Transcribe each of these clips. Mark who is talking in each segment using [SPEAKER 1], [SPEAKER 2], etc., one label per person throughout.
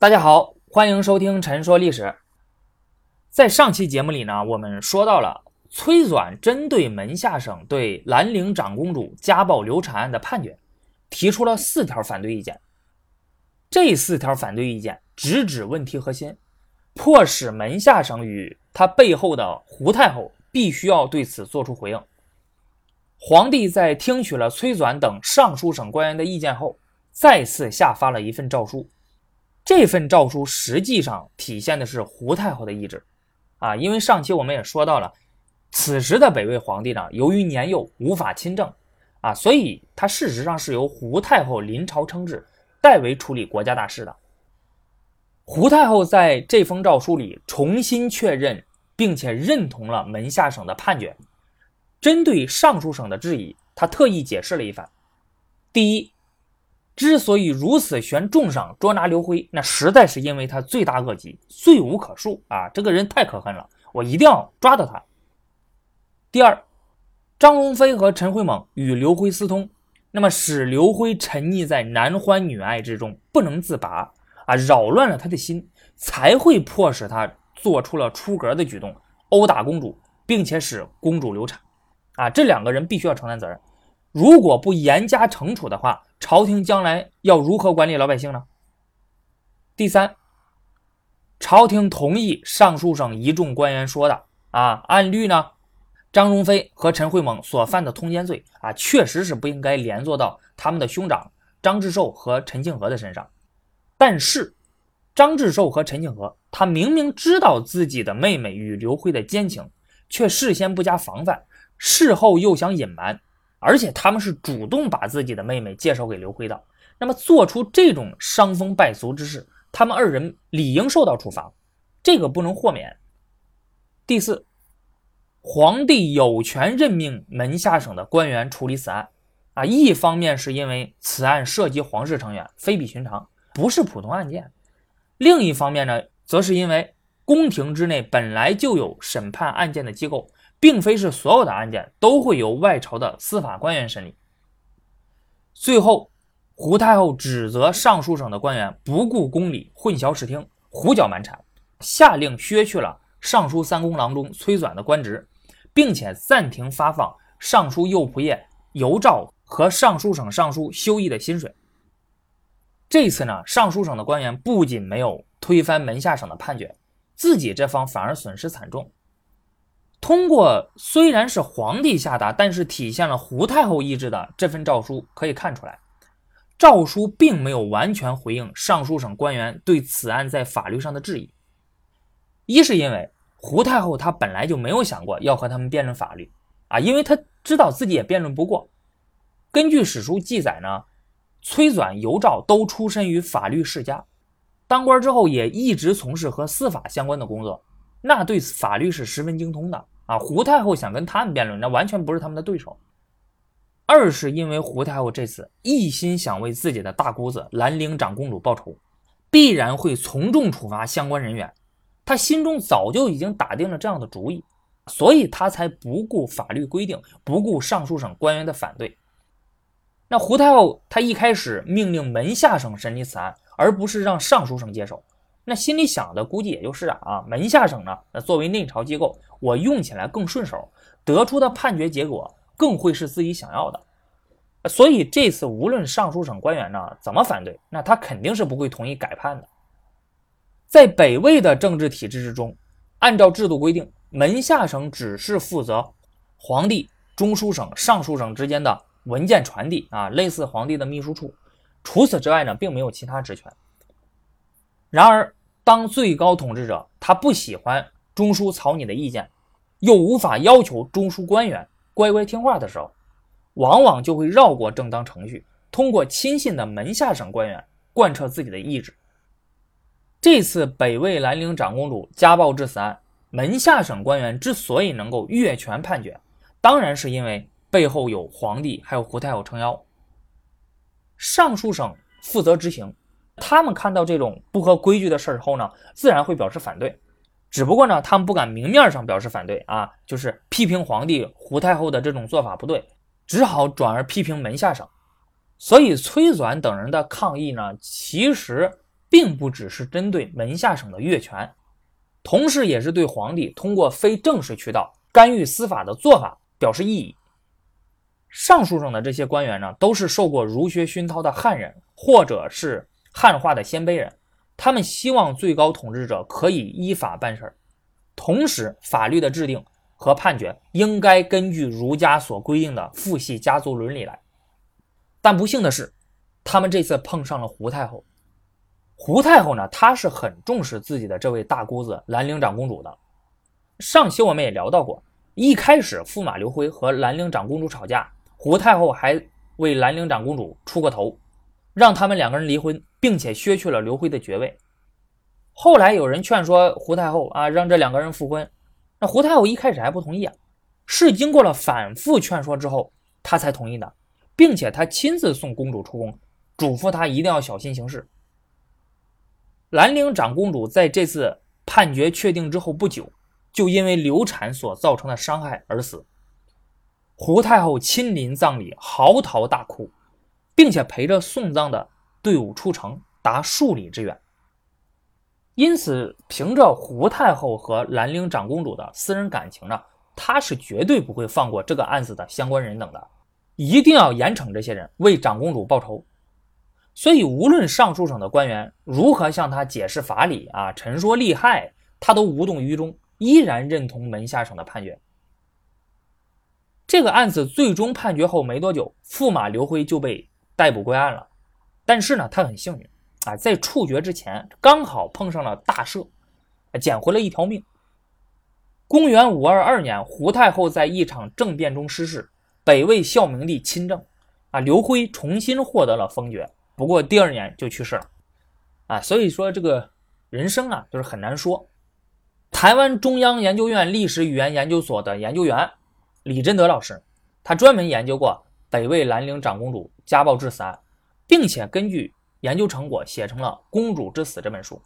[SPEAKER 1] 大家好，欢迎收听《陈说历史》。在上期节目里呢，我们说到了崔纂针对门下省对兰陵长公主家暴流产案的判决，提出了四条反对意见。这四条反对意见直指问题核心，迫使门下省与他背后的胡太后必须要对此作出回应。皇帝在听取了崔纂等尚书省官员的意见后，再次下发了一份诏书。这份诏书实际上体现的是胡太后的意志，啊，因为上期我们也说到了，此时的北魏皇帝呢，由于年幼无法亲政，啊，所以他事实上是由胡太后临朝称制，代为处理国家大事的。胡太后在这封诏书里重新确认并且认同了门下省的判决，针对上书省的质疑，他特意解释了一番。第一。之所以如此悬重赏捉拿刘辉，那实在是因为他罪大恶极，罪无可恕啊！这个人太可恨了，我一定要抓到他。第二，张荣飞和陈惠猛与刘辉私通，那么使刘辉沉溺在男欢女爱之中不能自拔啊，扰乱了他的心，才会迫使他做出了出格的举动，殴打公主，并且使公主流产啊！这两个人必须要承担责任。如果不严加惩处的话，朝廷将来要如何管理老百姓呢？第三，朝廷同意上书省一众官员说的啊，按律呢，张荣飞和陈惠猛所犯的通奸罪啊，确实是不应该连坐到他们的兄长张志寿和陈庆和的身上。但是，张志寿和陈庆和他明明知道自己的妹妹与刘辉的奸情，却事先不加防范，事后又想隐瞒。而且他们是主动把自己的妹妹介绍给刘辉的，那么做出这种伤风败俗之事，他们二人理应受到处罚，这个不能豁免。第四，皇帝有权任命门下省的官员处理此案，啊，一方面是因为此案涉及皇室成员，非比寻常，不是普通案件；另一方面呢，则是因为宫廷之内本来就有审判案件的机构。并非是所有的案件都会由外朝的司法官员审理。最后，胡太后指责尚书省的官员不顾公理、混淆视听、胡搅蛮缠，下令削去了尚书三公郎中崔纂的官职，并且暂停发放尚书右仆射尤兆和尚书省尚书修义的薪水。这次呢，尚书省的官员不仅没有推翻门下省的判决，自己这方反而损失惨重。通过虽然是皇帝下达，但是体现了胡太后意志的这份诏书可以看出来，诏书并没有完全回应尚书省官员对此案在法律上的质疑。一是因为胡太后她本来就没有想过要和他们辩论法律啊，因为她知道自己也辩论不过。根据史书记载呢，崔纂、尤兆都出身于法律世家，当官之后也一直从事和司法相关的工作。那对法律是十分精通的啊！胡太后想跟他们辩论，那完全不是他们的对手。二是因为胡太后这次一心想为自己的大姑子兰陵长公主报仇，必然会从重处罚相关人员。她心中早就已经打定了这样的主意，所以她才不顾法律规定，不顾尚书省官员的反对。那胡太后她一开始命令门下省审理此案，而不是让尚书省接手。那心里想的估计也就是啊，门下省呢，那作为内朝机构，我用起来更顺手，得出的判决结果更会是自己想要的。所以这次无论上书省官员呢怎么反对，那他肯定是不会同意改判的。在北魏的政治体制之中，按照制度规定，门下省只是负责皇帝、中书省、尚书省之间的文件传递啊，类似皇帝的秘书处。除此之外呢，并没有其他职权。然而。当最高统治者他不喜欢中枢草拟的意见，又无法要求中枢官员乖乖听话的时候，往往就会绕过正当程序，通过亲信的门下省官员贯彻自己的意志。这次北魏兰陵长公主家暴致死案，门下省官员之所以能够越权判决，当然是因为背后有皇帝还有胡太后撑腰。尚书省负责执行。他们看到这种不合规矩的事儿后呢，自然会表示反对。只不过呢，他们不敢明面上表示反对啊，就是批评皇帝胡太后的这种做法不对，只好转而批评门下省。所以崔纂等人的抗议呢，其实并不只是针对门下省的越权，同时也是对皇帝通过非正式渠道干预司法的做法表示异议。上述省的这些官员呢，都是受过儒学熏陶的汉人，或者是汉化的鲜卑人，他们希望最高统治者可以依法办事儿，同时法律的制定和判决应该根据儒家所规定的父系家族伦理来。但不幸的是，他们这次碰上了胡太后。胡太后呢，她是很重视自己的这位大姑子兰陵长公主的。上期我们也聊到过，一开始驸马刘辉和兰陵长公主吵架，胡太后还为兰陵长公主出过头，让他们两个人离婚，并且削去了刘辉的爵位。后来有人劝说胡太后啊，让这两个人复婚，那胡太后一开始还不同意啊，是经过了反复劝说之后，她才同意的，并且她亲自送公主出宫，嘱咐她一定要小心行事。兰陵长公主在这次判决确定之后不久，就因为流产所造成的伤害而死。胡太后亲临葬礼，嚎啕大哭，并且陪着送葬的队伍出城，达数里之远。因此，凭着胡太后和兰陵长公主的私人感情呢，她是绝对不会放过这个案子的相关人等的，一定要严惩这些人，为长公主报仇。所以，无论上述省的官员如何向他解释法理啊，陈说利害，他都无动于衷，依然认同门下省的判决。这个案子最终判决后没多久，驸马刘辉就被逮捕归案了。但是呢，他很幸运啊，在处决之前刚好碰上了大赦，捡回了一条命。公元五二二年，胡太后在一场政变中失势，北魏孝明帝亲政，啊，刘辉重新获得了封爵。不过第二年就去世了，啊，所以说这个人生啊，就是很难说。台湾中央研究院历史语言研究所的研究员李贞德老师，他专门研究过北魏兰陵长公主家暴致死案，并且根据研究成果写成了《公主之死》这本书。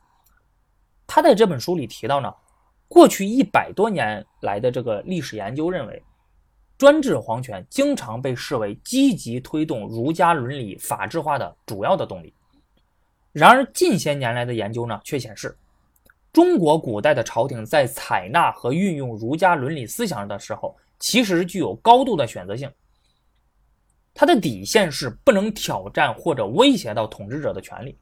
[SPEAKER 1] 他在这本书里提到呢，过去一百多年来的这个历史研究认为。专制皇权经常被视为积极推动儒家伦理法治化的主要的动力。然而，近些年来的研究呢，却显示，中国古代的朝廷在采纳和运用儒家伦理思想的时候，其实具有高度的选择性。它的底线是不能挑战或者威胁到统治者的权利。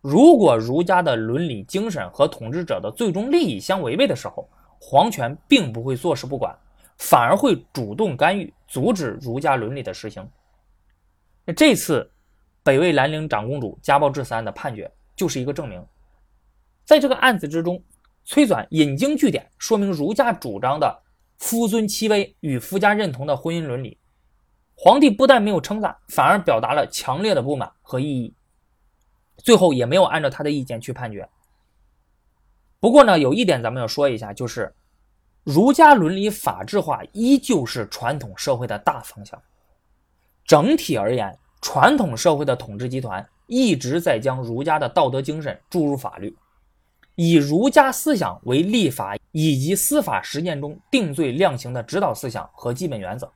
[SPEAKER 1] 如果儒家的伦理精神和统治者的最终利益相违背的时候，皇权并不会坐视不管。反而会主动干预，阻止儒家伦理的实行。那这次北魏兰陵长公主家暴致死案的判决就是一个证明。在这个案子之中，崔纂引经据典，说明儒家主张的夫尊妻卑与夫家认同的婚姻伦理。皇帝不但没有称赞，反而表达了强烈的不满和异议。最后也没有按照他的意见去判决。不过呢，有一点咱们要说一下，就是。儒家伦理法治化依旧是传统社会的大方向。整体而言，传统社会的统治集团一直在将儒家的道德精神注入法律，以儒家思想为立法以及司法实践中定罪量刑的指导思想和基本原则。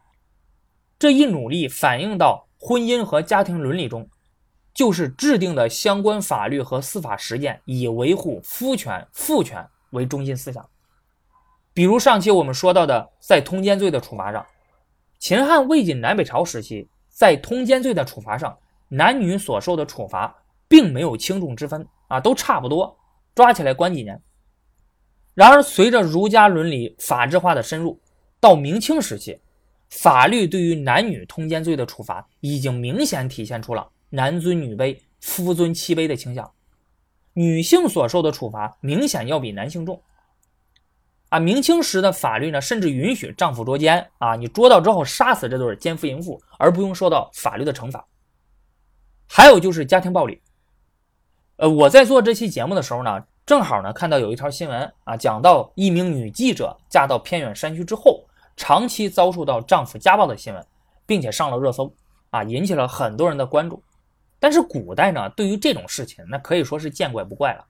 [SPEAKER 1] 这一努力反映到婚姻和家庭伦理中，就是制定的相关法律和司法实践以维护夫权、父权为中心思想。比如上期我们说到的，在通奸罪的处罚上，秦汉、魏晋南北朝时期，在通奸罪的处罚上，男女所受的处罚并没有轻重之分啊，都差不多，抓起来关几年。然而，随着儒家伦理法治化的深入，到明清时期，法律对于男女通奸罪的处罚已经明显体现出了男尊女卑、夫尊妻卑的倾向，女性所受的处罚明显要比男性重。啊，明清时的法律呢，甚至允许丈夫捉奸啊，你捉到之后杀死这对奸夫淫妇，而不用受到法律的惩罚。还有就是家庭暴力。呃，我在做这期节目的时候呢，正好呢看到有一条新闻啊，讲到一名女记者嫁到偏远山区之后，长期遭受到丈夫家暴的新闻，并且上了热搜啊，引起了很多人的关注。但是古代呢，对于这种事情，那可以说是见怪不怪了。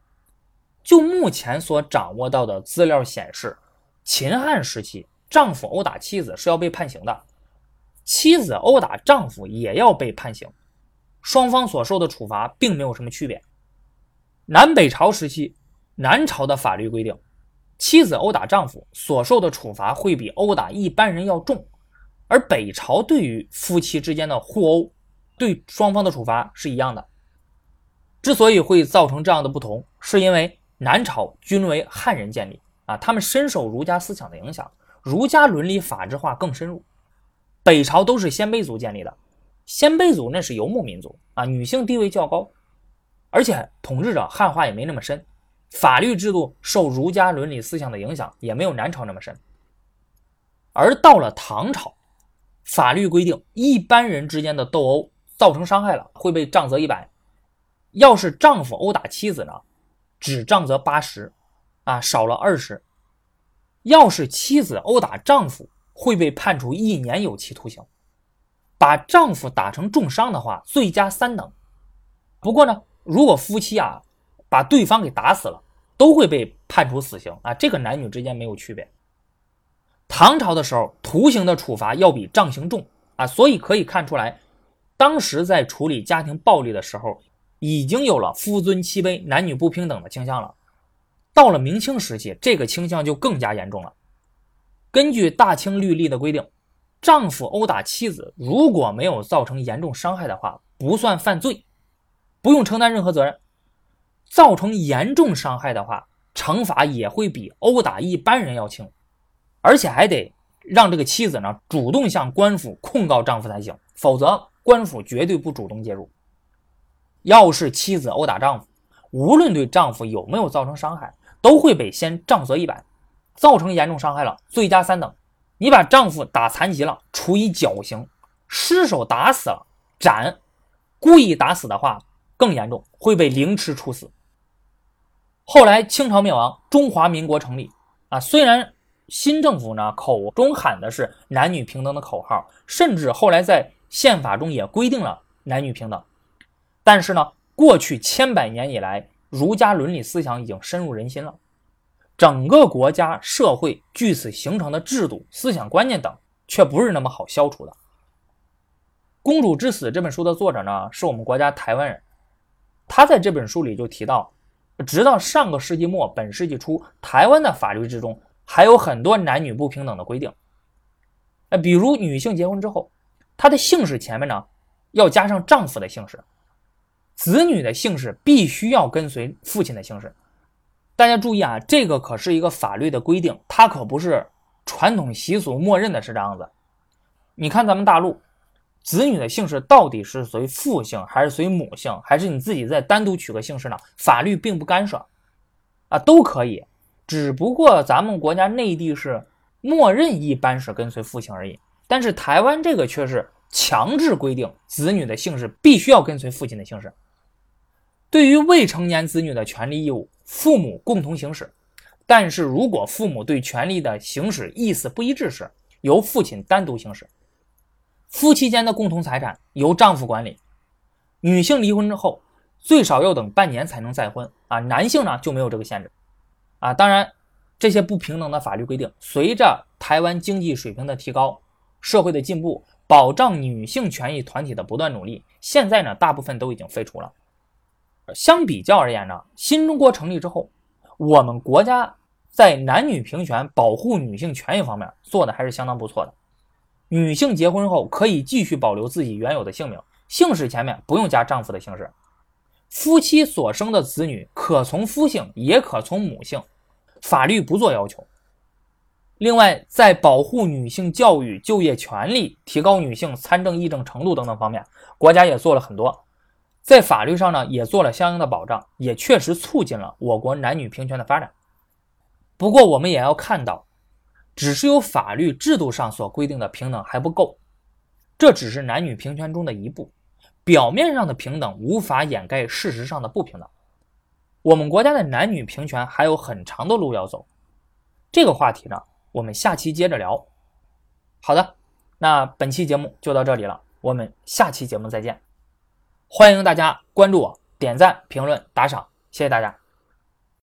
[SPEAKER 1] 就目前所掌握到的资料显示，秦汉时期丈夫殴打妻子是要被判刑的，妻子殴打丈夫也要被判刑，双方所受的处罚并没有什么区别。南北朝时期，南朝的法律规定，妻子殴打丈夫所受的处罚会比殴打一般人要重，而北朝对于夫妻之间的互殴，对双方的处罚是一样的。之所以会造成这样的不同，是因为南朝均为汉人建立啊，他们深受儒家思想的影响，儒家伦理法治化更深入。北朝都是鲜卑族建立的，鲜卑族那是游牧民族啊，女性地位较高。而且统治者汉化也没那么深，法律制度受儒家伦理思想的影响也没有南朝那么深。而到了唐朝，法律规定一般人之间的斗殴造成伤害了，会被杖责一百；要是丈夫殴打妻子呢，只杖责八十，啊，少了二十；要是妻子殴打丈夫，会被判处一年有期徒刑。把丈夫打成重伤的话，罪加三等。不过呢。如果夫妻啊把对方给打死了，都会被判处死刑啊，这个男女之间没有区别。唐朝的时候，徒刑的处罚要比杖刑重啊，所以可以看出来，当时在处理家庭暴力的时候，已经有了夫尊妻卑、男女不平等的倾向了。到了明清时期，这个倾向就更加严重了。根据《大清律例》的规定，丈夫殴打妻子，如果没有造成严重伤害的话，不算犯罪。不用承担任何责任，造成严重伤害的话，惩罚也会比殴打一般人要轻，而且还得让这个妻子呢主动向官府控告丈夫才行，否则官府绝对不主动介入。要是妻子殴打丈夫，无论对丈夫有没有造成伤害，都会被先杖责一百，造成严重伤害了，罪加三等。你把丈夫打残疾了，处以绞刑；失手打死了，斩；故意打死的话。更严重，会被凌迟处死。后来清朝灭亡，中华民国成立啊。虽然新政府呢口中喊的是男女平等的口号，甚至后来在宪法中也规定了男女平等，但是呢，过去千百年以来，儒家伦理思想已经深入人心了，整个国家社会据此形成的制度、思想观念等，却不是那么好消除的。《公主之死》这本书的作者呢，是我们国家台湾人。他在这本书里就提到，直到上个世纪末本世纪初，台湾的法律之中还有很多男女不平等的规定。呃，比如女性结婚之后，她的姓氏前面呢要加上丈夫的姓氏，子女的姓氏必须要跟随父亲的姓氏。大家注意啊，这个可是一个法律的规定，它可不是传统习俗默认的是这样子。你看咱们大陆。子女的姓氏到底是随父姓还是随母姓，还是你自己再单独取个姓氏呢？法律并不干涉，啊，都可以。只不过咱们国家内地是默认一般是跟随父姓而已，但是台湾这个却是强制规定子女的姓氏必须要跟随父亲的姓氏。对于未成年子女的权利义务，父母共同行使，但是如果父母对权利的行使意思不一致时，由父亲单独行使。夫妻间的共同财产由丈夫管理，女性离婚之后最少要等半年才能再婚啊，男性呢就没有这个限制啊。当然，这些不平等的法律规定，随着台湾经济水平的提高，社会的进步，保障女性权益团体的不断努力，现在呢大部分都已经废除了。相比较而言呢，新中国成立之后，我们国家在男女平权、保护女性权益方面做的还是相当不错的。女性结婚后可以继续保留自己原有的姓名，姓氏前面不用加丈夫的姓氏。夫妻所生的子女可从夫姓，也可从母姓，法律不做要求。另外，在保护女性教育、就业权利、提高女性参政议政程度等等方面，国家也做了很多，在法律上呢也做了相应的保障，也确实促进了我国男女平权的发展。不过，我们也要看到。只是有法律制度上所规定的平等还不够，这只是男女平权中的一步，表面上的平等无法掩盖事实上的不平等。我们国家的男女平权还有很长的路要走，这个话题呢，我们下期接着聊。好的，那本期节目就到这里了，我们下期节目再见。欢迎大家关注我、点赞、评论、打赏，谢谢大家。